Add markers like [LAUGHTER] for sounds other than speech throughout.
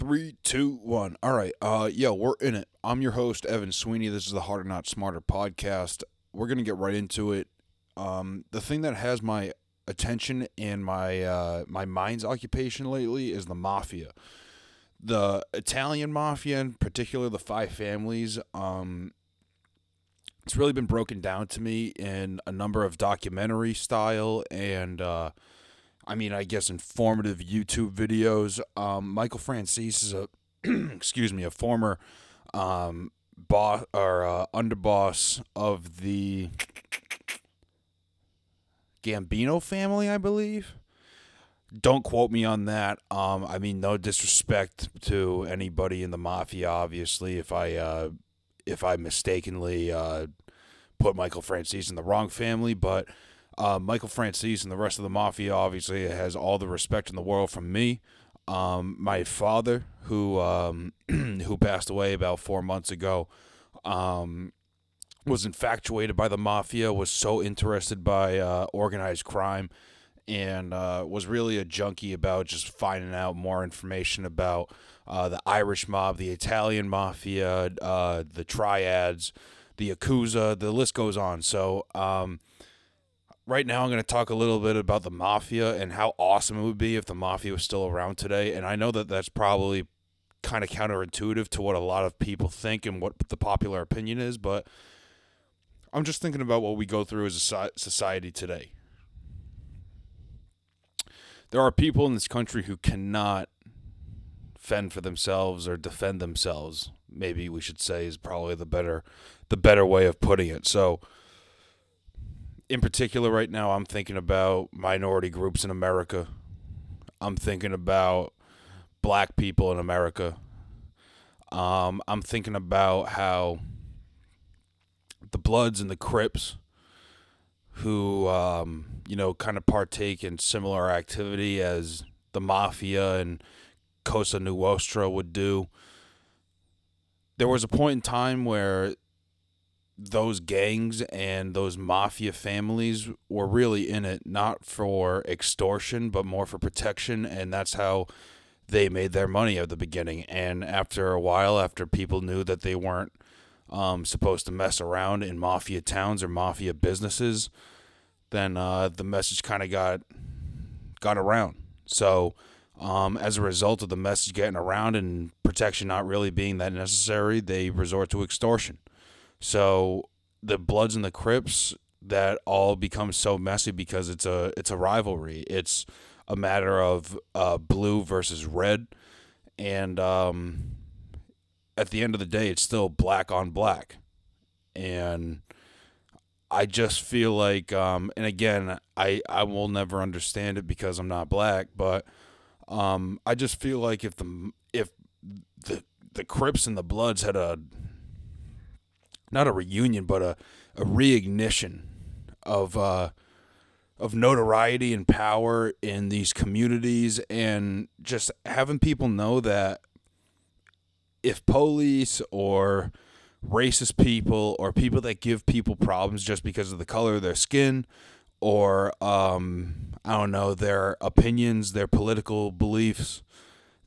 Three, two, one. All right. Uh, yo, we're in it. I'm your host, Evan Sweeney. This is the Harder Not Smarter podcast. We're gonna get right into it. Um, the thing that has my attention and my uh, my mind's occupation lately is the mafia, the Italian mafia, in particular, the five families. Um, it's really been broken down to me in a number of documentary style and. Uh, I mean, I guess informative YouTube videos. Um, Michael Franzese is a, [CLEARS THROAT] excuse me, a former um, boss or uh, underboss of the Gambino family, I believe. Don't quote me on that. Um, I mean, no disrespect to anybody in the mafia. Obviously, if I uh, if I mistakenly uh, put Michael Franzese in the wrong family, but uh, Michael Franzese and the rest of the mafia obviously has all the respect in the world from me. Um, my father, who um, [CLEARS THROAT] who passed away about four months ago, um, was infatuated by the mafia. Was so interested by uh, organized crime, and uh, was really a junkie about just finding out more information about uh, the Irish mob, the Italian mafia, uh, the triads, the yakuza. The list goes on. So. Um, right now I'm going to talk a little bit about the mafia and how awesome it would be if the mafia was still around today. And I know that that's probably kind of counterintuitive to what a lot of people think and what the popular opinion is, but I'm just thinking about what we go through as a society today. There are people in this country who cannot fend for themselves or defend themselves. Maybe we should say is probably the better the better way of putting it. So, in particular, right now, I'm thinking about minority groups in America. I'm thinking about black people in America. Um, I'm thinking about how the Bloods and the Crips, who, um, you know, kind of partake in similar activity as the Mafia and Cosa Nostra would do. There was a point in time where those gangs and those mafia families were really in it not for extortion but more for protection and that's how they made their money at the beginning. And after a while after people knew that they weren't um, supposed to mess around in mafia towns or mafia businesses then uh, the message kind of got got around. So um, as a result of the message getting around and protection not really being that necessary they resort to extortion so the Bloods and the Crips that all become so messy because it's a it's a rivalry. It's a matter of uh, blue versus red, and um, at the end of the day, it's still black on black, and I just feel like, um, and again, I I will never understand it because I'm not black, but um, I just feel like if the if the the Crips and the Bloods had a not a reunion, but a, a reignition of uh, of notoriety and power in these communities, and just having people know that if police or racist people or people that give people problems just because of the color of their skin or um, I don't know their opinions, their political beliefs,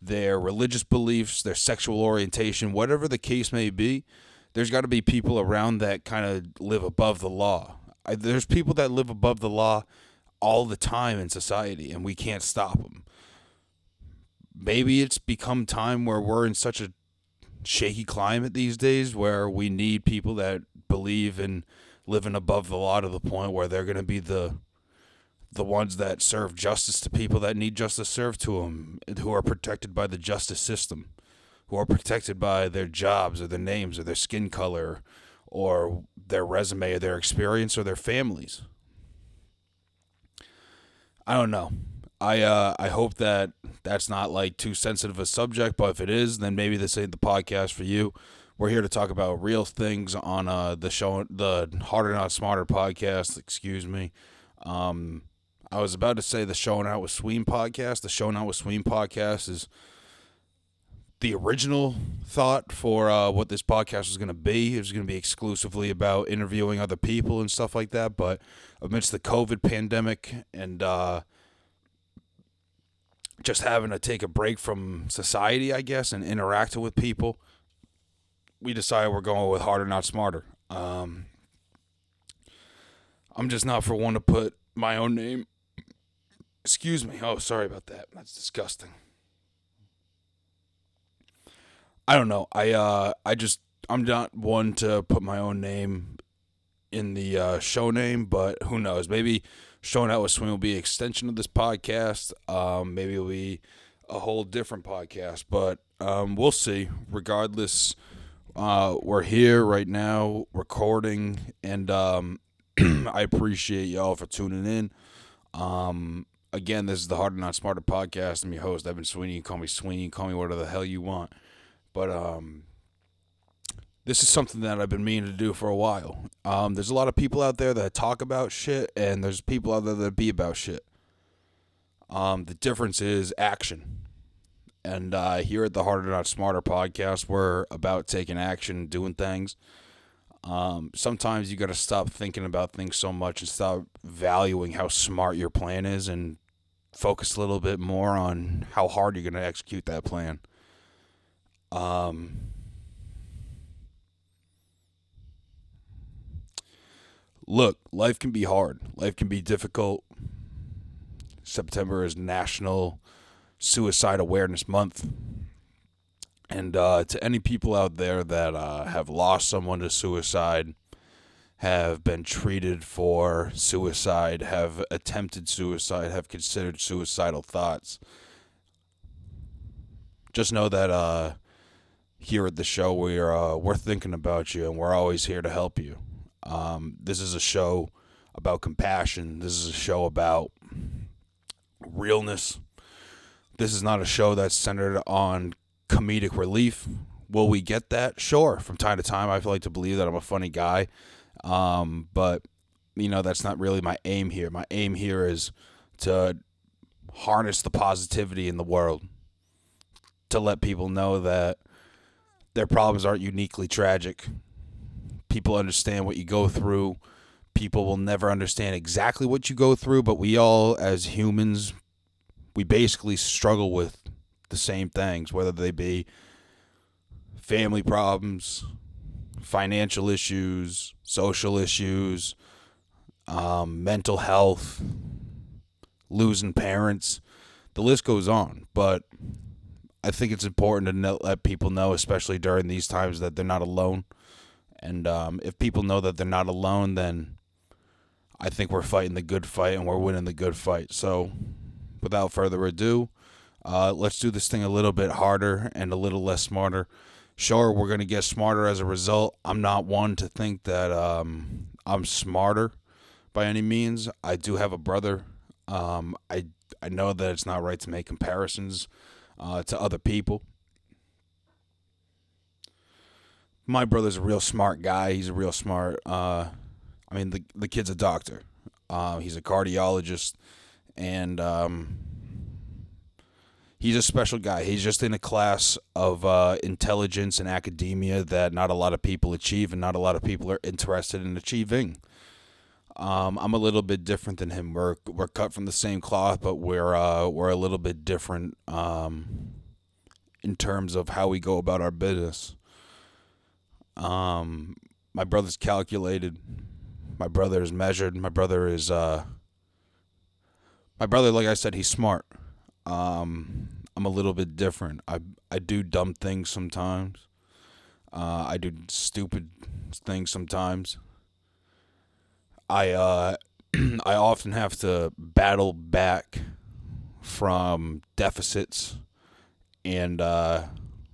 their religious beliefs, their sexual orientation, whatever the case may be, there's got to be people around that kind of live above the law. I, there's people that live above the law all the time in society, and we can't stop them. Maybe it's become time where we're in such a shaky climate these days where we need people that believe in living above the law to the point where they're going to be the the ones that serve justice to people that need justice served to them, who are protected by the justice system who are protected by their jobs or their names or their skin color or their resume or their experience or their families. I don't know. I uh, I hope that that's not like too sensitive a subject, but if it is, then maybe this ain't the podcast for you. We're here to talk about real things on uh, the show, the Harder Not Smarter podcast. Excuse me. Um, I was about to say the Showing Out with Sween podcast. The Showing Out with Sween podcast is the original thought for uh, what this podcast was going to be. It was going to be exclusively about interviewing other people and stuff like that. But amidst the COVID pandemic and uh, just having to take a break from society, I guess, and interacting with people, we decided we're going with harder, not smarter. Um, I'm just not for one to put my own name. Excuse me. Oh, sorry about that. That's disgusting. I don't know. I uh I just I'm not one to put my own name in the uh, show name, but who knows? Maybe showing out with Sween will be extension of this podcast. Um, maybe it'll be a whole different podcast, but um, we'll see. Regardless, uh, we're here right now recording, and um, [CLEARS THROAT] I appreciate y'all for tuning in. Um, again, this is the Harder Not Smarter podcast. I'm your host, Evan Sweeney. You call me Sweeney. You call me whatever the hell you want. But um, this is something that I've been meaning to do for a while. Um, there's a lot of people out there that talk about shit, and there's people out there that be about shit. Um, the difference is action. And uh, here at the Harder Not Smarter podcast, we're about taking action, and doing things. Um, sometimes you got to stop thinking about things so much and stop valuing how smart your plan is and focus a little bit more on how hard you're going to execute that plan. Um, look, life can be hard. Life can be difficult. September is National Suicide Awareness Month. And uh, to any people out there that uh, have lost someone to suicide, have been treated for suicide, have attempted suicide, have considered suicidal thoughts, just know that uh, here at the show we're uh, we're thinking about you and we're always here to help you. Um, this is a show about compassion. This is a show about realness. This is not a show that's centered on comedic relief. Will we get that? Sure. From time to time, I feel like to believe that I'm a funny guy. Um, but, you know, that's not really my aim here. My aim here is to harness the positivity in the world, to let people know that their problems aren't uniquely tragic. People understand what you go through. People will never understand exactly what you go through, but we all, as humans, we basically struggle with the same things, whether they be family problems, financial issues, social issues, um, mental health, losing parents. The list goes on, but I think it's important to let people know, especially during these times, that they're not alone. And um, if people know that they're not alone, then I think we're fighting the good fight and we're winning the good fight. So, without further ado, uh, let's do this thing a little bit harder and a little less smarter. Sure, we're going to get smarter as a result. I'm not one to think that um, I'm smarter by any means. I do have a brother. Um, I I know that it's not right to make comparisons uh, to other people. My brother's a real smart guy. He's a real smart. Uh, I mean, the the kid's a doctor. Uh, he's a cardiologist, and um, he's a special guy. He's just in a class of uh, intelligence and academia that not a lot of people achieve, and not a lot of people are interested in achieving. Um, I'm a little bit different than him. We're we're cut from the same cloth, but we're uh, we're a little bit different um, in terms of how we go about our business. Um, my brother's calculated. My brother is measured. My brother is uh, my brother. Like I said, he's smart. Um, I'm a little bit different. I I do dumb things sometimes. Uh, I do stupid things sometimes. I uh, [CLEARS THROAT] I often have to battle back from deficits, and uh,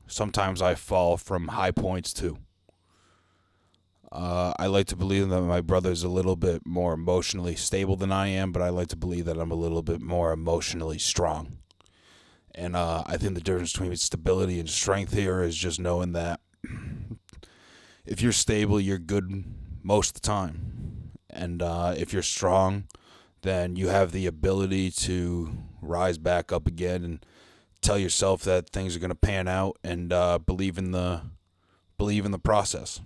sometimes I fall from high points too. Uh, I like to believe that my brother's a little bit more emotionally stable than I am, but I like to believe that I'm a little bit more emotionally strong. And uh, I think the difference between stability and strength here is just knowing that [CLEARS THROAT] if you're stable, you're good most of the time. And uh, if you're strong, then you have the ability to rise back up again and tell yourself that things are going to pan out and uh, believe in the believe in the process.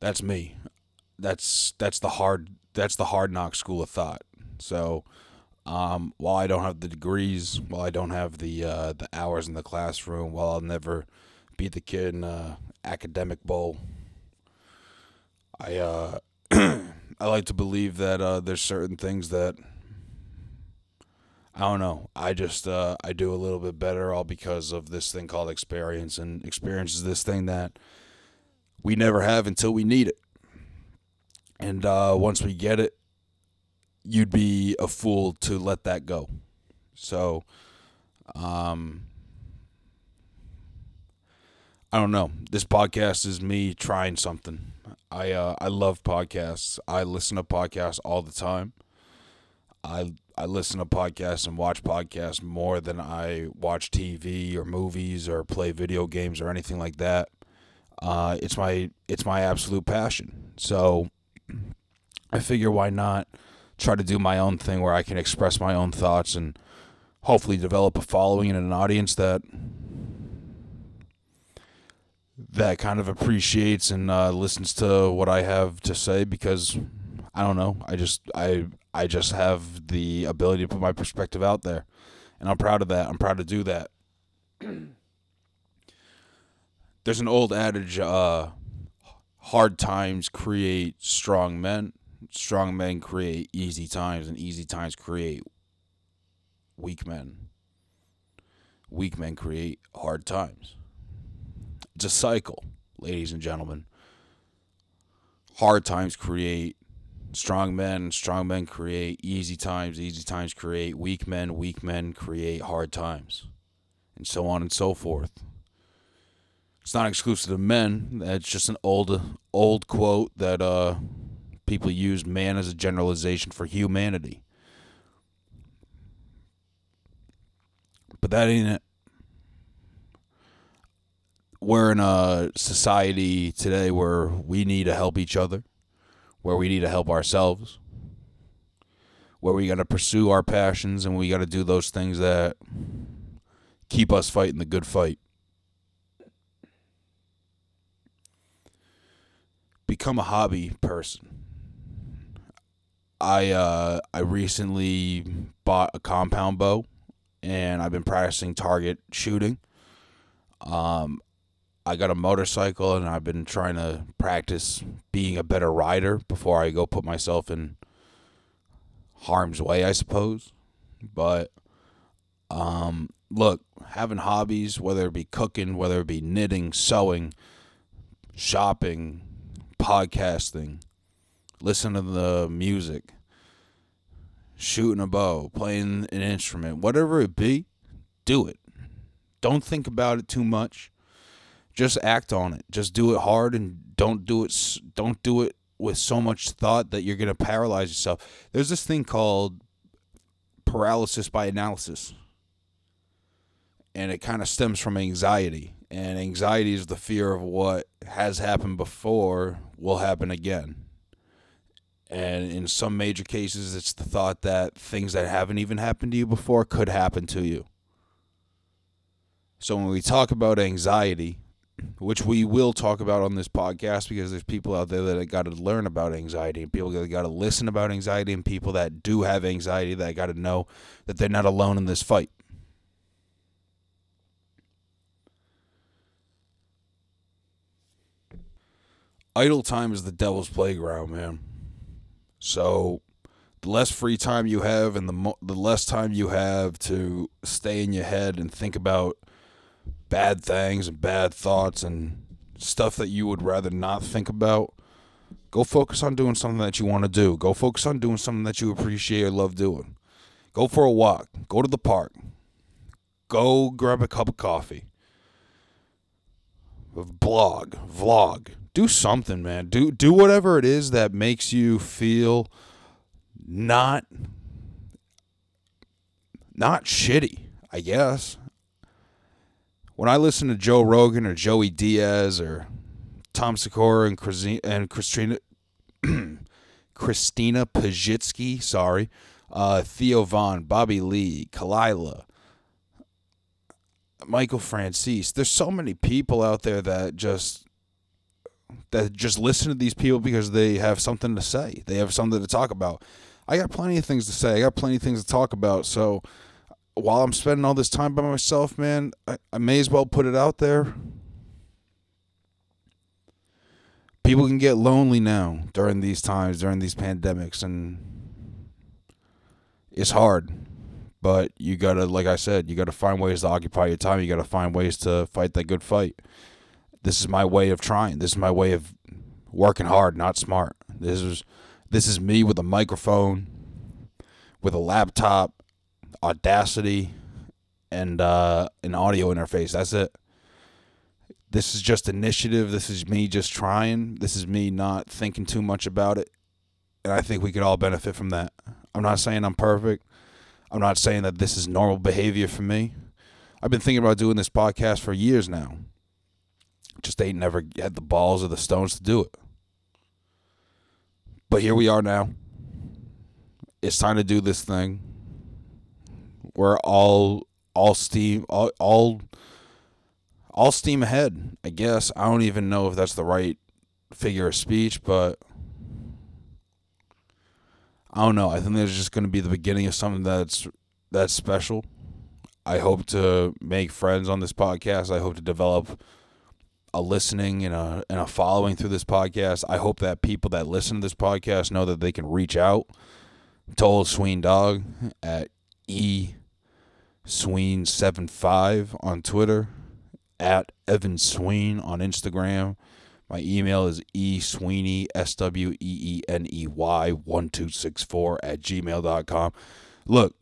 That's me. That's that's the hard that's the hard knock school of thought. So Um, while I don't have the degrees, while I don't have the uh, the hours in the classroom, while I'll never be the kid in academic bowl, I uh, [CLEARS THROAT] I like to believe that uh, there's certain things that I don't know. I just uh, I do a little bit better all because of this thing called experience, and experience is this thing that we never have until we need it. And uh, once we get it, you'd be a fool to let that go. So, um, I don't know. This podcast is me trying something. I uh, I love podcasts. I listen to podcasts all the time. I I listen to podcasts and watch podcasts more than I watch TV or movies or play video games or anything like that. Uh, it's my it's my absolute passion. So I figure why not try to do my own thing where I can express my own thoughts and hopefully develop a following and an audience that that kind of appreciates and uh, listens to what I have to say because I don't know I just I I just have the ability to put my perspective out there. And I'm proud of that. I'm proud to do that. [CLEARS THROAT] There's an old adage uh, hard times create strong men. Strong men create easy times and easy times create weak men. Weak men create hard times it's a cycle, ladies and gentlemen. Hard times create strong men, strong men create easy times, easy times create weak men, weak men create hard times, and so on and so forth. It's not exclusive to men. That's just an old old quote that uh, people use man as a generalization for humanity. But that ain't it we're in a society today where we need to help each other, where we need to help ourselves, where we got to pursue our passions and we got to do those things that keep us fighting the good fight. Become a hobby person. I uh, I recently bought a compound bow, and I've been practicing target shooting. Um, I got a motorcycle and I've been trying to practice being a better rider before I go put myself in harm's way, I suppose. But um, look, having hobbies, whether it be cooking, whether it be knitting, sewing, shopping, podcasting, listening to the music, shooting a bow, playing an instrument, whatever it be, do it. Don't think about it too much just act on it. Just do it hard and don't do it don't do it with so much thought that you're going to paralyze yourself. There's this thing called paralysis by analysis. And it kind of stems from anxiety. And anxiety is the fear of what has happened before will happen again. And in some major cases, it's the thought that things that haven't even happened to you before could happen to you. So when we talk about anxiety, which we will talk about on this podcast because there's people out there that got to learn about anxiety and people that got to listen about anxiety and people that do have anxiety that got to know that they're not alone in this fight. Idle time is the devil's playground, man. So the less free time you have and the mo- the less time you have to stay in your head and think about bad things and bad thoughts and stuff that you would rather not think about, go focus on doing something that you want to do. Go focus on doing something that you appreciate or love doing. Go for a walk. Go to the park. Go grab a cup of coffee. Blog, vlog. Do something, man. Do do whatever it is that makes you feel not not shitty, I guess when I listen to Joe Rogan or Joey Diaz or Tom Segura and Christina and [CLEARS THROAT] Christina Christina Pazsitzky, sorry, uh, Theo Von, Bobby Lee, Khalyla, Michael Franzese. There's so many people out there that just that just listen to these people because they have something to say. They have something to talk about. I got plenty of things to say. I got plenty of things to talk about. So while I'm spending all this time by myself, man, I, I may as well put it out there. People can get lonely now during these times, during these pandemics, and it's hard. But you gotta, like I said, you gotta find ways to occupy your time. You gotta find ways to fight that good fight. This is my way of trying. This is my way of working hard, not smart. This is this is me with a microphone, with a laptop, Audacity, and uh, an audio interface. That's it. This is just initiative. This is me just trying. This is me not thinking too much about it. And I think we could all benefit from that. I'm not saying I'm perfect. I'm not saying that this is normal behavior for me. I've been thinking about doing this podcast for years now. Just ain't never had the balls or the stones to do it. But here we are now. It's time to do this thing. We're all all steam all all all steam ahead, I guess. I don't even know if that's the right figure of speech, but I don't know. I think there's just going to be the beginning of something that's that's special. I hope to make friends on this podcast. I hope to develop a listening and a and a following through this podcast. I hope that people that listen to this podcast know that they can reach out to old Sween Dog at e Sween seven five on Twitter, at Evan Sween on Instagram. My email is esweeney, S W E E N E Y 1264 at gmail.com. Look,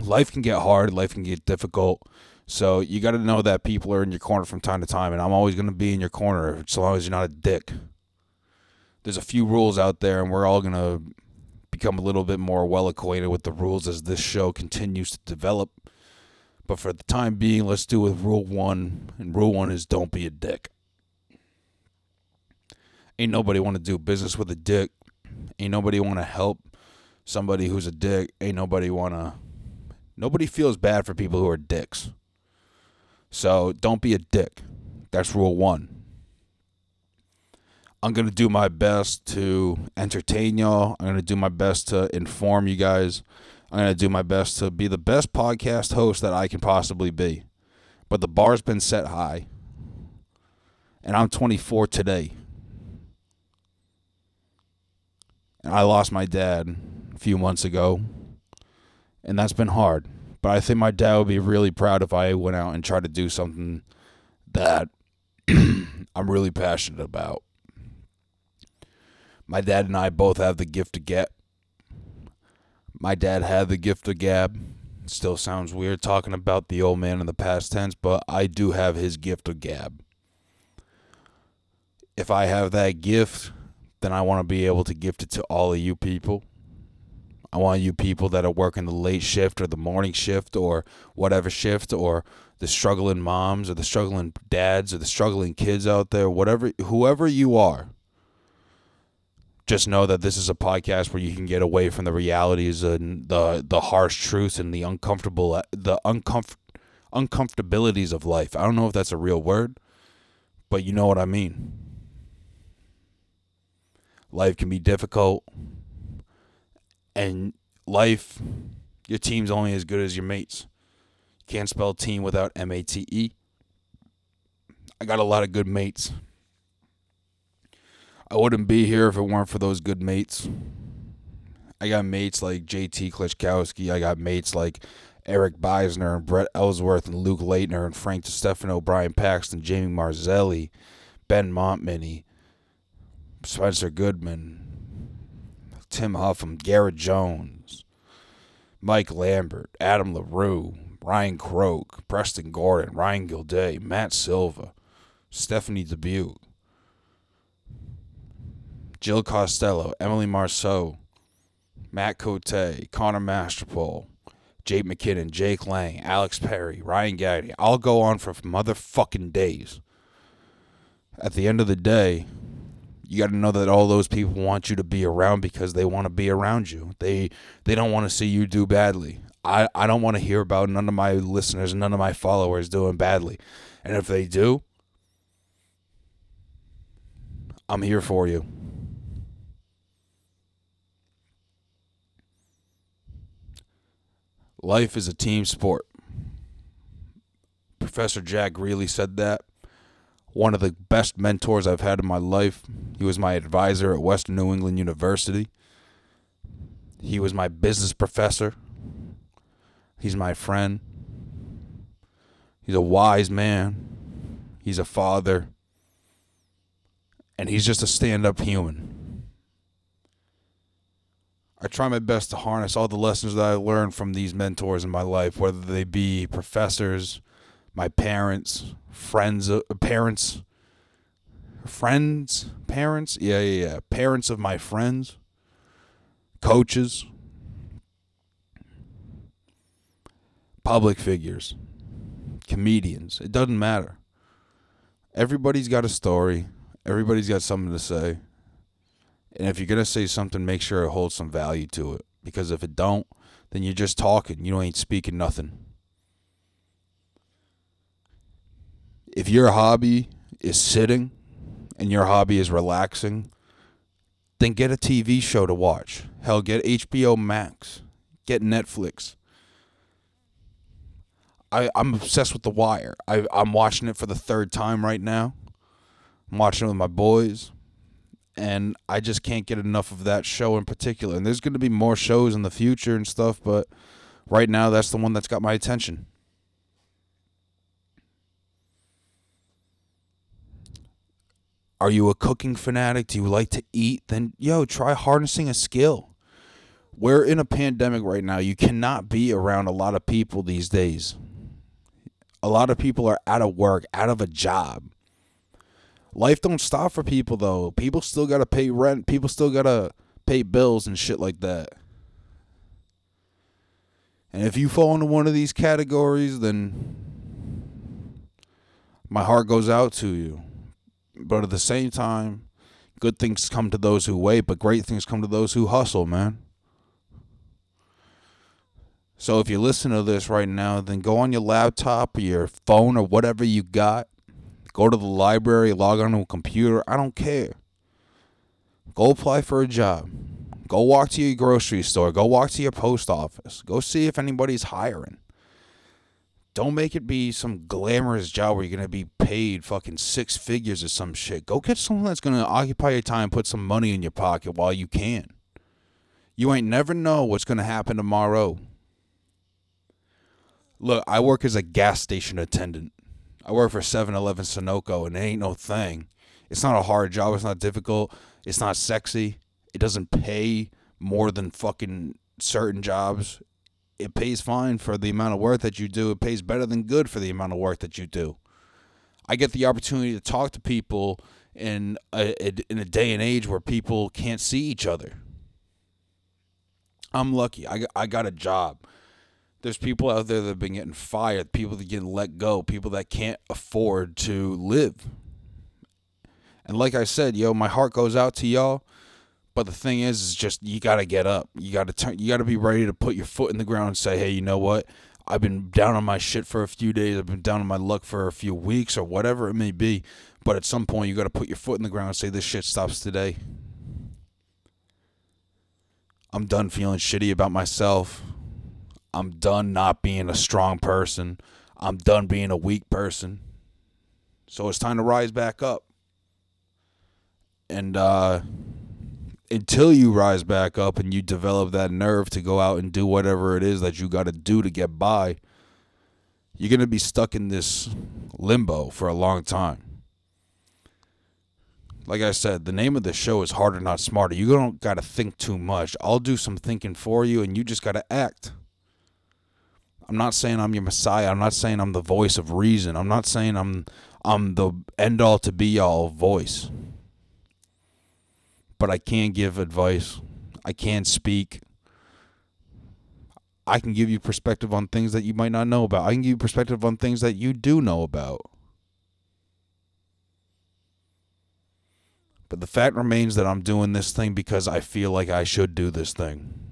life can get hard, life can get difficult. So you got to know that people are in your corner from time to time, and I'm always going to be in your corner so long as you're not a dick. There's a few rules out there, and we're all going to become a little bit more well acquainted with the rules as this show continues to develop. But for the time being, let's do with rule one, and rule one is don't be a dick. Ain't nobody want to do business with a dick. Ain't nobody want to help somebody who's a dick. Ain't nobody want to. Nobody feels bad for people who are dicks. So don't be a dick. That's rule one. I'm going to do my best to entertain y'all. I'm going to do my best to inform you guys. I'm going to do my best to be the best podcast host that I can possibly be. But the bar's been set high. And I'm 24 today. And I lost my dad a few months ago. And that's been hard. But I think my dad would be really proud if I went out and tried to do something that [CLEARS THROAT] I'm really passionate about. My dad and I both have the gift of gab. My dad had the gift of gab. Still sounds weird talking about the old man in the past tense, but I do have his gift of gab. If I have that gift, then I want to be able to gift it to all of you people. I want you people that are working the late shift or the morning shift or whatever shift or the struggling moms or the struggling dads or the struggling kids out there, whatever whoever you are. Just know that this is a podcast where you can get away from the realities and the the harsh truths and the uncomfortable the uncomfort uncomfortabilities of life. I don't know if that's a real word, but you know what I mean. Life can be difficult and life, your team's only as good as your mates. You can't spell team without M A T E. I got a lot of good mates. I wouldn't be here if it weren't for those good mates. I got mates like JT Klitschkowski. I got mates like Eric Beisner and Brett Ellsworth and Luke Leitner and Frank DiStefano, Brian Paxton, Jamie Marzelli, Ben Montminy, Spencer Goodman, Tim Huffam, Garrett Jones, Mike Lambert, Adam LaRue, Ryan Croak, Preston Gordon, Ryan Gilday, Matt Silva, Stephanie Dubuque, Jill Costello, Emily Marceau, Matt Cote, Connor Masterpole, Jake McKinnon, Jake Lang, Alex Perry, Ryan Gaddy. I'll go on for motherfucking days. At the end of the day, you got to know that all those people want you to be around because they want to be around you. They they don't want to see you do badly. I, I don't want to hear about none of my listeners, none of my followers doing badly. And if they do, I'm here for you. Life is a team sport. Professor Jack Greeley said that. One of the best mentors I've had in my life. He was my advisor at Western New England University. He was my business professor. He's my friend. He's a wise man. He's a father. And he's just a stand up human. I try my best to harness all the lessons that I learned from these mentors in my life, whether they be professors, my parents, friends, uh, parents, friends, parents, yeah, yeah, yeah, parents of my friends, coaches, public figures, comedians. It doesn't matter. Everybody's got a story. Everybody's got something to say. And if you're gonna say something, make sure it holds some value to it. Because if it don't, then you're just talking. You ain't speaking nothing. If your hobby is sitting and your hobby is relaxing, then get a TV show to watch. Hell, get HBO Max. Get Netflix. I, I'm obsessed with The Wire. I, I'm watching it for the third time right now. I'm watching it with my boys. And I just can't get enough of that show in particular. And there's going to be more shows in the future and stuff, but right now that's the one that's got my attention. Are you a cooking fanatic? Do you like to eat? Then, yo, try harnessing a skill. We're in a pandemic right now. You cannot be around a lot of people these days. A lot of people are out of work, out of a job. Life don't stop for people though. People still got to pay rent. People still got to pay bills and shit like that. And if you fall into one of these categories, then my heart goes out to you. But at the same time, good things come to those who wait, but great things come to those who hustle, man. So if you listen to this right now, then go on your laptop or your phone or whatever you got. Go to the library, log on to a computer. I don't care. Go apply for a job. Go walk to your grocery store. Go walk to your post office. Go see if anybody's hiring. Don't make it be some glamorous job where you're going to be paid fucking six figures or some shit. Go get something that's going to occupy your time, put some money in your pocket while you can. You ain't never know what's going to happen tomorrow. Look, I work as a gas station attendant. I work for 7 Eleven Sunoco, and it ain't no thing. It's not a hard job. It's not difficult. It's not sexy. It doesn't pay more than fucking certain jobs it pays fine for the amount of work that you do. It pays better than good for the amount of work that you do. I get the opportunity to talk to people in a, in a day and age where people can't see each other. I'm lucky. I, I got a job. There's people out there that have been getting fired, people that getting let go, people that can't afford to live. And like I said, yo, my heart goes out to y'all but the thing is, is just you got to get up. You got to turn. You got to be ready to put your foot in the ground and say, "Hey, you know what? I've been down on my shit for a few days. I've been down on my luck for a few weeks or whatever it may be. But at some point, you got to put your foot in the ground and say, "This shit stops today." I'm done feeling shitty about myself. I'm done not being a strong person. I'm done being a weak person. So it's time to rise back up. And uh until you rise back up and you develop that nerve to go out and do whatever it is that you got to do to get by, you're going to be stuck in this limbo for a long time. Like I said, the name of the show is Harder Not Smarter. You don't got to think too much. I'll do some thinking for you and you just got to act. I'm not saying I'm your messiah. I'm not saying I'm the voice of reason. I'm not saying I'm I'm the end all to be all voice but I can give advice. I can speak. I can give you perspective on things that you might not know about. I can give you perspective on things that you do know about. But the fact remains that I'm doing this thing because I feel like I should do this thing.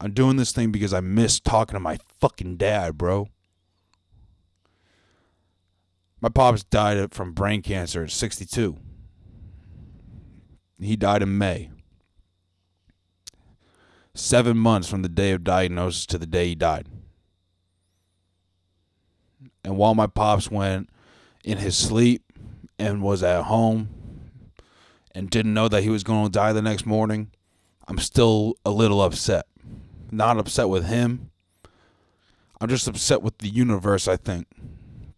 I'm doing this thing because I miss talking to my fucking dad, bro. My pops died from brain cancer at 62. He died in May. Seven months from the day of diagnosis to the day he died. And while my pops went in his sleep and was at home and didn't know that he was going to die the next morning, I'm still a little upset. Not upset with him. I'm just upset with the universe, I think.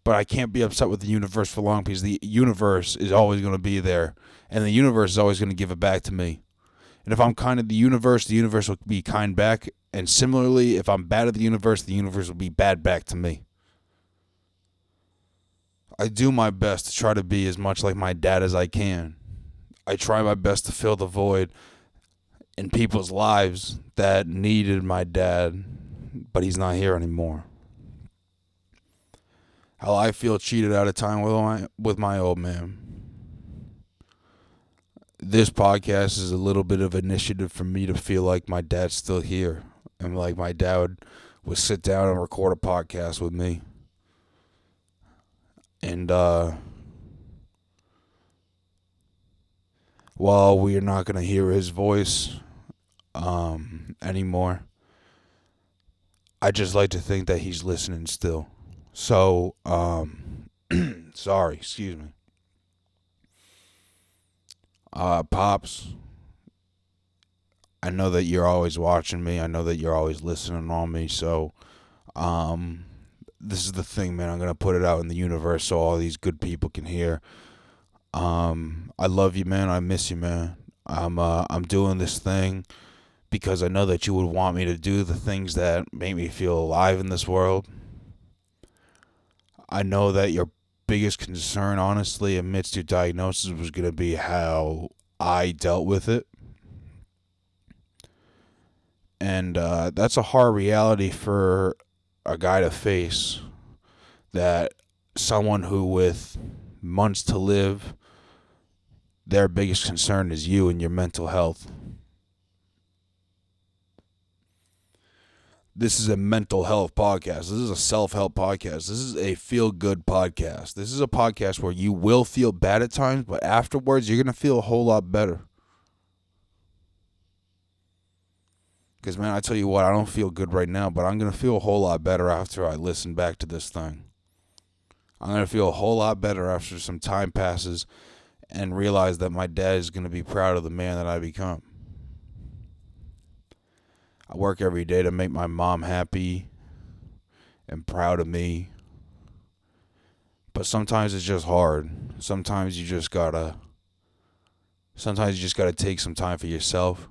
But I can't be upset with the universe for long because the universe is always going to be there. And the universe is always going to give it back to me. And if I'm kind to the universe, the universe will be kind back. And similarly, if I'm bad at the universe, the universe will be bad back to me. I do my best to try to be as much like my dad as I can. I try my best to fill the void in people's lives that needed my dad, but he's not here anymore. How I feel cheated out of time with my with my old man. This podcast is a little bit of initiative for me to feel like my dad's still here and like my dad would would sit down and record a podcast with me. And uh while we are not going to hear his voice um, anymore, I just like to think that he's listening still. So, um, [CLEARS THROAT] sorry, excuse me. Uh, Pops, I know that you're always watching me. I know that you're always listening on me. So, um, this is the thing, man. I'm going to put it out in the universe so all these good people can hear. Um, I love you, man. I miss you, man. I'm uh, I'm doing this thing because I know that you would want me to do the things that make me feel alive in this world. I know that your biggest concern, honestly, amidst your diagnosis, was going to be how I dealt with it. And uh, that's a hard reality for a guy to face. That someone who, with months to live, their biggest concern is you and your mental health. This is a mental health podcast. This is a self help podcast. This is a feel good podcast. This is a podcast where you will feel bad at times, but afterwards, you're going to feel a whole lot better. Because, man, I tell you what, I don't feel good right now, but I'm going to feel a whole lot better after I listen back to this thing. I'm going to feel a whole lot better after some time passes and realize that my dad is going to be proud of the man that I become. I work every day to make my mom happy and proud of me. But sometimes it's just hard. Sometimes you just got to sometimes you just got to take some time for yourself.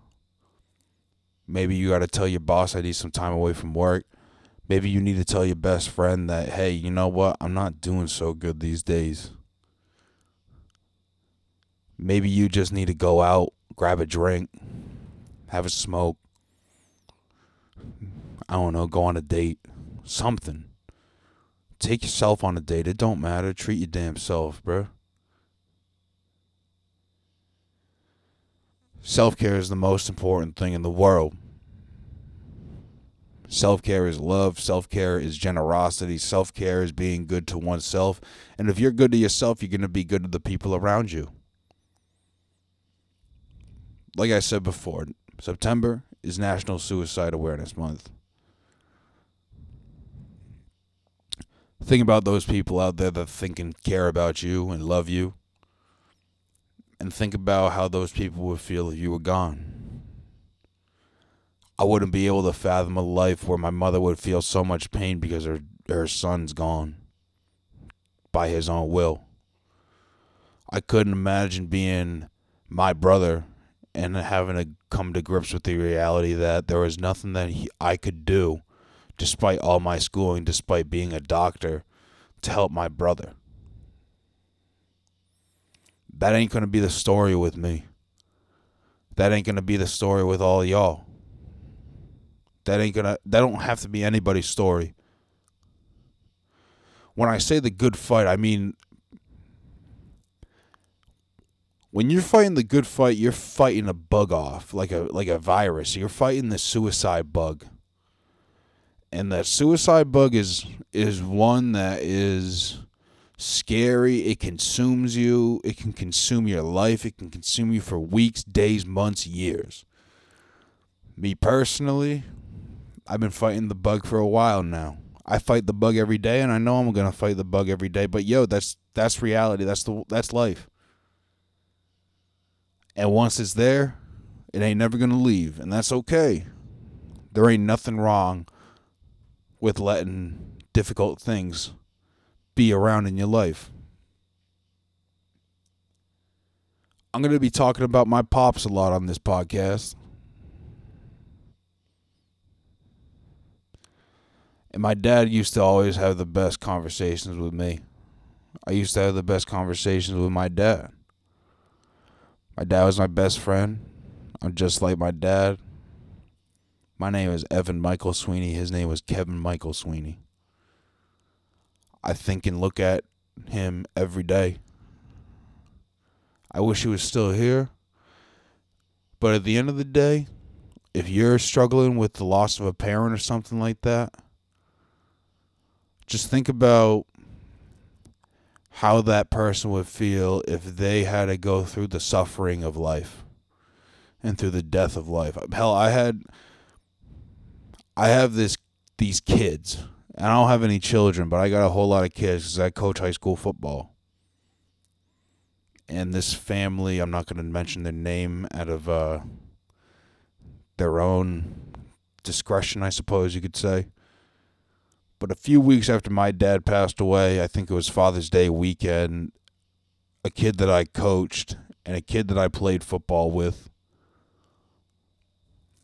Maybe you got to tell your boss I need some time away from work. Maybe you need to tell your best friend that, hey, you know what? I'm not doing so good these days. Maybe you just need to go out, grab a drink, have a smoke. I don't know, go on a date, something. Take yourself on a date. It don't matter. Treat your damn self, bro. Self care is the most important thing in the world. Self care is love. Self care is generosity. Self care is being good to oneself. And if you're good to yourself, you're going to be good to the people around you like I said before, September is National Suicide Awareness Month. Think about those people out there that think and care about you and love you. And think about how those people would feel if you were gone. I wouldn't be able to fathom a life where my mother would feel so much pain because her, her son's gone by his own will. I couldn't imagine being my brother and having to come to grips with the reality that there was nothing that he, I could do, despite all my schooling, despite being a doctor, to help my brother. That ain't going to be the story with me. That ain't going to be the story with all y'all. That ain't going to, that don't have to be anybody's story. When I say the good fight, I mean when you're fighting the good fight, you're fighting a bug off, like a like a virus. You're fighting the suicide bug. And that suicide bug is is one that is scary. It consumes you. It can consume your life. It can consume you for weeks, days, months, years. Me personally, I've been fighting the bug for a while now. I fight the bug every day, and I know I'm gonna fight the bug every day. But yo, that's that's reality. That's the that's life. And once it's there, it ain't never gonna leave, and that's okay. There ain't nothing wrong with letting difficult things be around in your life. I'm going to be talking about my pops a lot on this podcast. And my dad used to always have the best conversations with me. I used to have the best conversations with my dad. My dad was my best friend. I'm just like my dad. My name is Evan Michael Sweeney. His name was Kevin Michael Sweeney. I think and look at him every day. I wish he was still here. But at the end of the day, if you're struggling with the loss of a parent or something like that, just think about how that person would feel if they had to go through the suffering of life and through the death of life. Hell, I had I have this these kids. and I don't have any children, but I got a whole lot of kids because I coach high school football. And this family, I'm not going to mention their name out of uh, their own discretion, I suppose you could say. But a few weeks after my dad passed away, I think it was Father's Day weekend, a kid that I coached and a kid that I played football with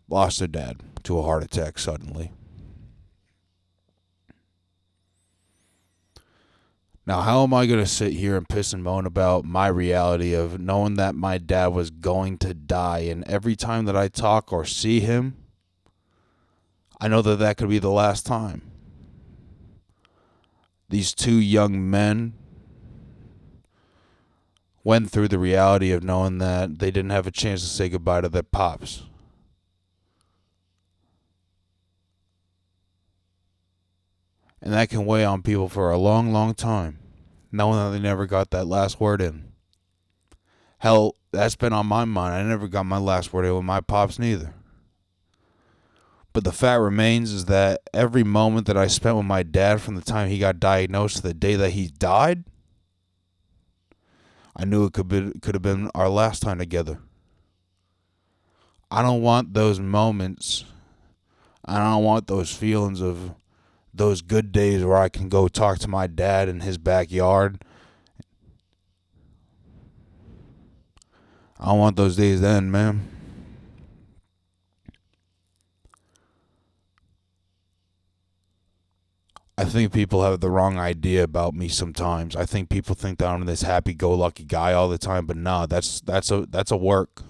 lost their dad to a heart attack suddenly. Now, how am I going to sit here and piss and moan about my reality of knowing that my dad was going to die? And every time that I talk or see him, I know that that could be the last time. These two young men went through the reality of knowing that they didn't have a chance to say goodbye to their pops. And that can weigh on people for a long, long time, knowing that they never got that last word in. Hell, that's been on my mind. I never got my last word in with my pops, neither. But the fact remains is that every moment that I spent with my dad from the time he got diagnosed to the day that he died, I knew it could be could have been our last time together. I don't want those moments. I don't want those feelings of those good days where I can go talk to my dad in his backyard. I want those days then, man. I think people have the wrong idea about me sometimes. I think people think that I'm this happy-go-lucky guy all the time, but nah, that's that's a that's a work.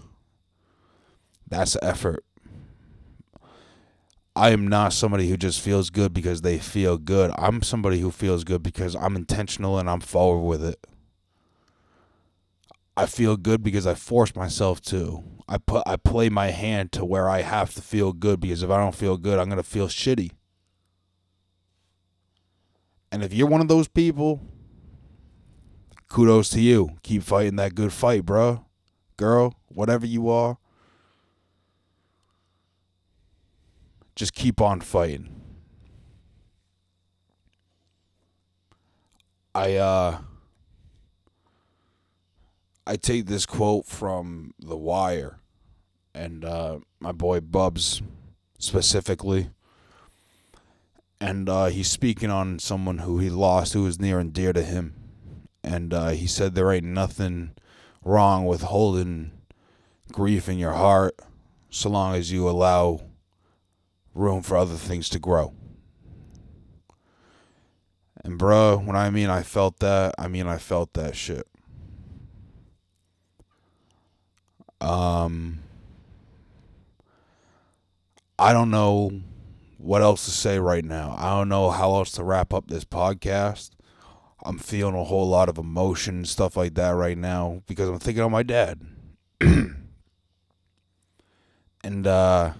That's effort. I am not somebody who just feels good because they feel good. I'm somebody who feels good because I'm intentional and I'm forward with it. I feel good because I force myself to. I put I play my hand to where I have to feel good because if I don't feel good, I'm going to feel shitty. And if you're one of those people, kudos to you. Keep fighting that good fight, bro. Girl, whatever you are. just keep on fighting. I uh I take this quote from The Wire and uh, my boy Bubs specifically. And uh, he's speaking on someone who he lost who was near and dear to him. And uh, he said there ain't nothing wrong with holding grief in your heart so long as you allow room for other things to grow. And bro, when I mean I felt that, I mean I felt that shit. Um I don't know what else to say right now. I don't know how else to wrap up this podcast. I'm feeling a whole lot of emotion stuff like that right now because I'm thinking of my dad. [CLEARS THROAT] and uh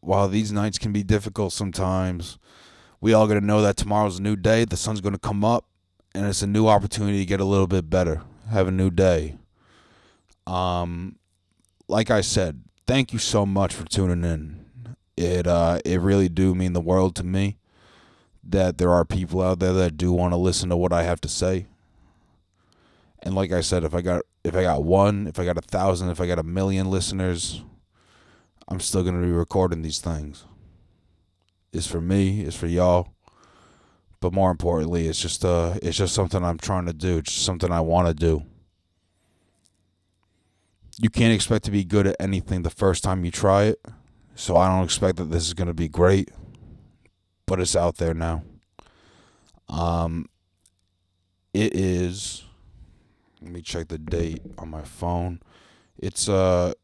while these nights can be difficult sometimes, we all got to know that tomorrow's a new day. The sun's going to come up, and it's a new opportunity to get a little bit better, have a new day. Um, like I said, thank you so much for tuning in. It uh, it really do mean the world to me. that there are people out there that do want to listen to what I have to say. And like I said, if I got if I got one, if I got a thousand, if I got a million listeners, I'm still gonna be recording these things. It's for me, it's for y'all. But more importantly, it's just uh it's just something I'm trying to do. It's just something I wanna do. You can't expect to be good at anything the first time you try it. So I don't expect that this is gonna be great. But it's out there now. Um it is let me check the date on my phone. It's uh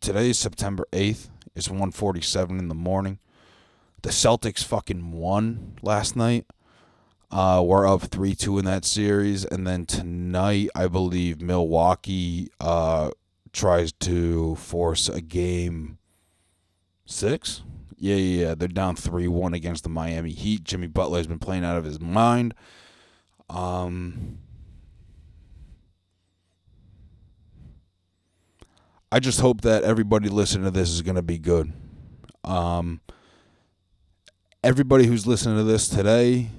today is September 8th. It's 1:47 in the morning. The Celtics fucking won last night. Uh, we're up 3 2 in that series. And then tonight, I believe Milwaukee uh, tries to force a game six. Yeah, yeah, yeah. They're down 3 1 against the Miami Heat. Jimmy Butler has been playing out of his mind. Um, I just hope that everybody listening to this is going to be good. Um, everybody who's listening to this today,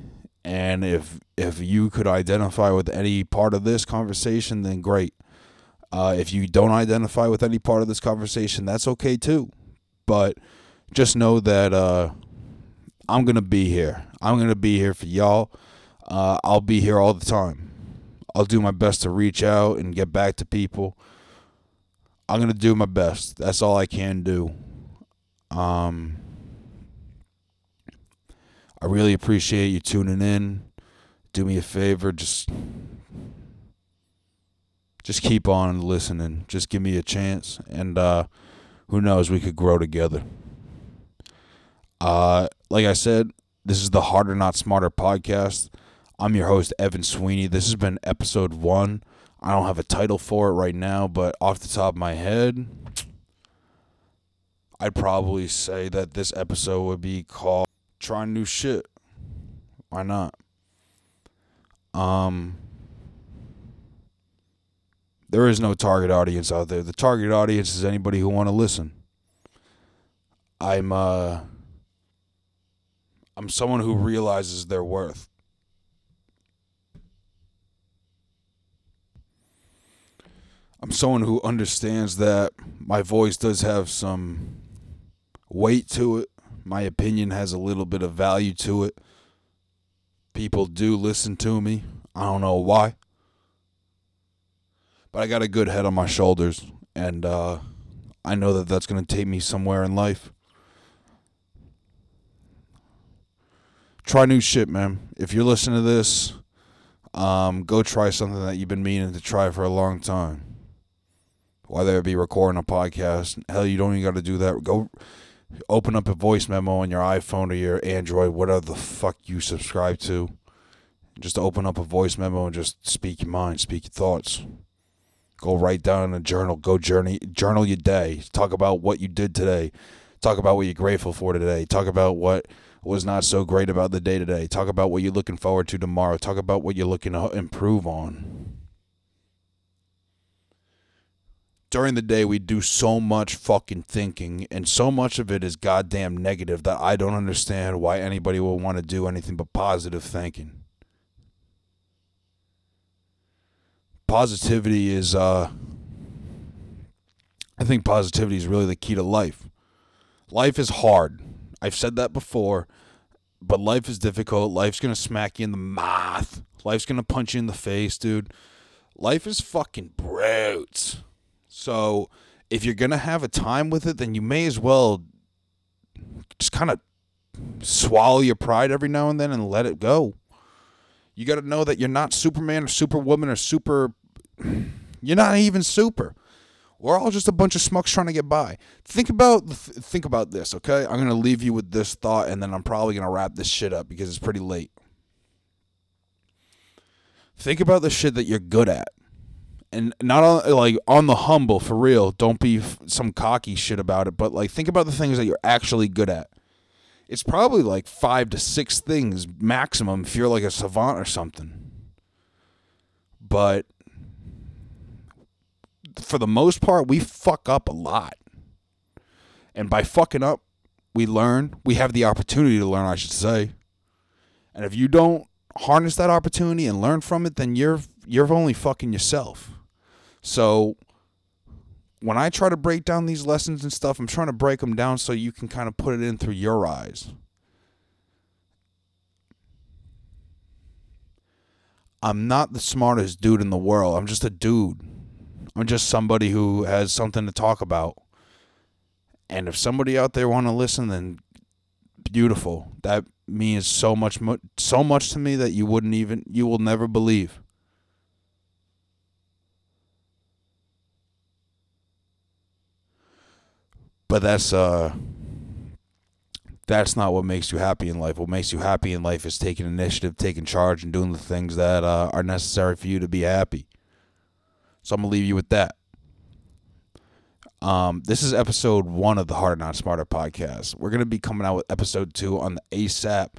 and if if you could identify with any part of this conversation, then great. Uh, if you don't identify with any part of this conversation, that's okay too. But just know that uh, I'm gonna be here. I'm gonna be here for y'all. Uh, I'll be here all the time. I'll do my best to reach out and get back to people. I'm gonna do my best. That's all I can do. Um, I really appreciate you tuning in. Do me a favor, just just keep on listening. Just give me a chance, and uh, who knows, we could grow together. Uh, like I said, this is the Harder Not Smarter podcast. I'm your host, Evan Sweeney. This has been episode one. I don't have a title for it right now, but off the top of my head, I'd probably say that this episode would be called Trying New Shit. Why not? Um there is no target audience out there. The target audience is anybody who want to listen. I'm uh I'm someone who realizes their worth. I'm someone who understands that my voice does have some weight to it. My opinion has a little bit of value to it. People do listen to me. I don't know why. But I got a good head on my shoulders, and uh, I know that that's going to take me somewhere in life. Try new shit, man. If you're listening to this, um, go try something that you've been meaning to try for a long time whether it be recording a podcast. Hell, you don't even got to do that. Go open up a voice memo on your iPhone or your Android, whatever the fuck you subscribe to. Just open up a voice memo and just speak your mind, speak your thoughts. Go write down in a journal. Go journey, journal your day. Talk about what you did today. Talk about what you're grateful for today. Talk about what was not so great about the day today. Talk about what you're looking forward to tomorrow. Talk about what you're looking to improve on. during the day we do so much fucking thinking and so much of it is goddamn negative that I don't understand why anybody will want to do anything but positive thinking. Positivity is uh I think positivity is really the key to life. Life is hard. I've said that before, but life is difficult. Life's going to smack you in the mouth. Life's going to punch you in the face, dude. Life is fucking brute. So if you're gonna have a time with it, then you may as well just kind of swallow your pride every now and then and let it go. You got to know that you're not Superman or Superwoman or super. [SIGHS] You're not even super. We're all just a bunch of smucks trying to get by. Think about think about this, okay? I'm gonna leave you with this thought, and then I'm probably gonna wrap this shit up because it's pretty late. Think about the shit that you're good at and not on, like on the humble for real. Don't be some cocky shit about it, but like think about the things that you're actually good at. It's probably like five to six things maximum if you're like a savant or something. But for the most part, we fuck up a lot. And by fucking up, we learn. We have the opportunity to learn, I should say. And if you don't harness that opportunity and learn from it, then you're you're only fucking yourself. So when I try to break down these lessons and stuff, I'm trying to break them down so you can kind of put it in through your eyes. I'm not the smartest dude in the world. I'm just a dude. I'm just somebody who has something to talk about. And if somebody out there want to listen, then beautiful. That means so much, so much to me that you wouldn't even, you will never believe. But that's uh that's not what makes you happy in life. What makes you happy in life is taking initiative, taking charge, and doing the things that uh, are necessary for you to be happy. So I'm gonna leave you with that. Um, this is episode one of the Harder Not Smarter podcast. We're gonna be coming out with episode two on the ASAP.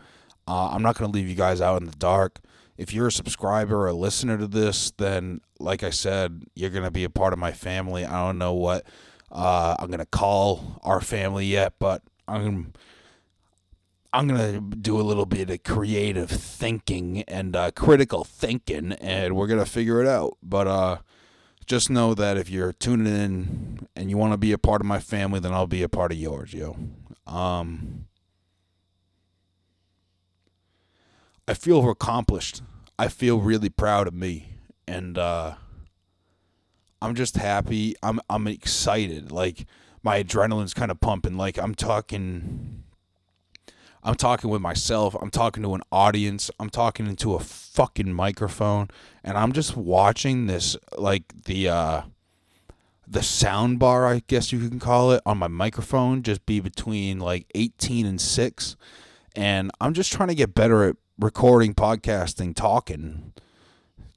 Uh, I'm not gonna leave you guys out in the dark. If you're a subscriber or a listener to this, then like I said, you're gonna be a part of my family. I don't know what uh, I'm gonna call our family yet, but I'm I'm gonna do a little bit of creative thinking and uh, critical thinking, and we're gonna figure it out. But uh, just know that if you're tuning in and you want to be a part of my family, then I'll be a part of yours, yo. Um, I feel accomplished. I feel really proud of me, and uh, I'm just happy. I'm I'm excited. Like my adrenaline's kind of pumping. Like I'm talking I'm talking with myself. I'm talking to an audience. I'm talking into a fucking microphone and I'm just watching this like the uh the sound bar, I guess you can call it, on my microphone just be between like 18 and 6 and I'm just trying to get better at recording, podcasting, talking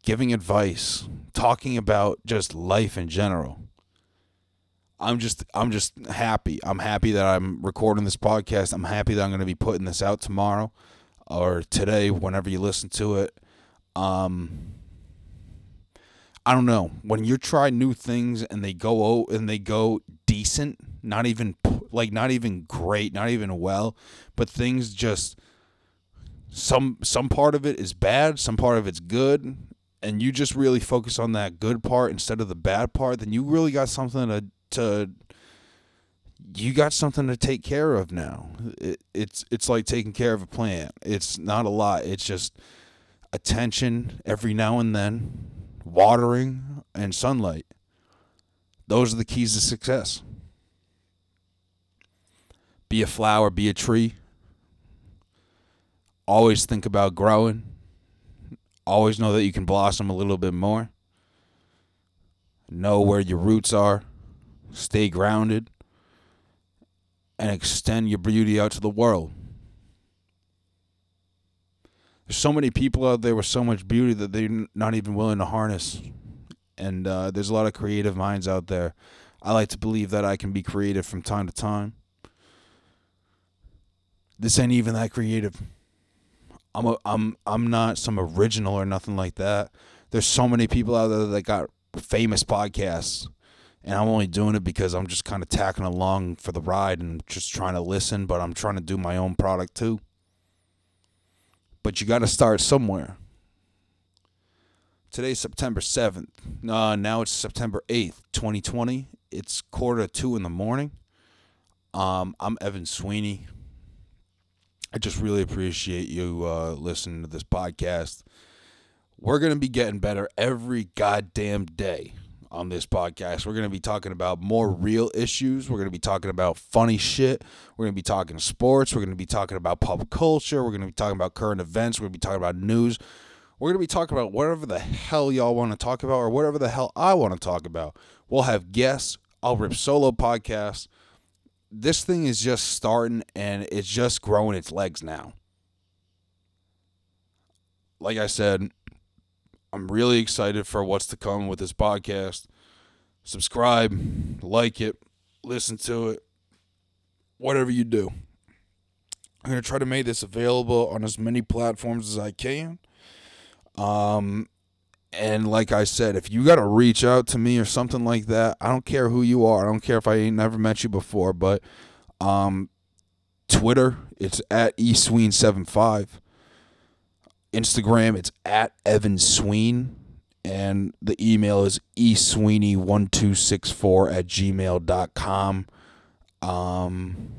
giving advice, talking about just life in general. I'm just I'm just happy. I'm happy that I'm recording this podcast. I'm happy that I'm going to be putting this out tomorrow or today whenever you listen to it. Um I don't know. When you try new things and they go and they go decent, not even like not even great, not even well, but things just some some part of it is bad, some part of it's good, and you just really focus on that good part instead of the bad part, then you really got something to to you got something to take care of now. It, it's it's like taking care of a plant. It's not a lot. It's just attention every now and then, watering and sunlight. Those are the keys to success. Be a flower, be a tree. Always think about growing Always know that you can blossom a little bit more. Know where your roots are. Stay grounded. And extend your beauty out to the world. There's so many people out there with so much beauty that they're not even willing to harness. And uh, there's a lot of creative minds out there. I like to believe that I can be creative from time to time. This ain't even that creative. I'm a, I'm I'm not some original or nothing like that. There's so many people out there that got famous podcasts, and I'm only doing it because I'm just kind of tacking along for the ride and just trying to listen. But I'm trying to do my own product too. But you got to start somewhere. Today's September 7th. Uh, now it's September 8th, 2020. It's quarter to two in the morning. Um, I'm Evan Sweeney. I just really appreciate you uh, listening to this podcast. We're going to be getting better every goddamn day on this podcast. We're going to be talking about more real issues. We're going to be talking about funny shit. We're going to be talking sports. We're going to be talking about pop culture. We're going to be talking about current events. We're going to be talking about news. We're going to be talking about whatever the hell y'all want to talk about or whatever the hell I want to talk about. We'll have guests. I'll rip solo podcasts this thing is just starting and it's just growing its legs now. Like I said, I'm really excited for what's to come with this podcast. Subscribe, like it, listen to it, whatever you do. I'm going to try to make this available on as many platforms as I can. Um, and like I said, if you got to reach out to me or something like that, I don't care who you are. I don't care if I ain't never met you before, but um, Twitter, it's at esween75. Instagram, it's at Evan Sween. And the email is esweeney1264 at gmail.com. Um,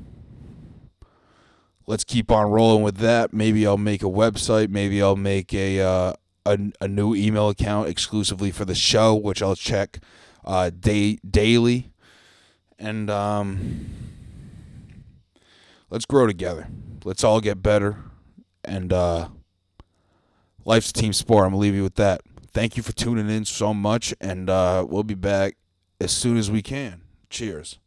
let's keep on rolling with that. Maybe I'll make a website. Maybe I'll make a uh, a, a new email account exclusively for the show, which I'll check uh, day daily. And um, let's grow together. Let's all get better. And uh, life's a team sport. I'm gonna leave you with that. Thank you for tuning in so much, and uh, we'll be back as soon as we can. Cheers.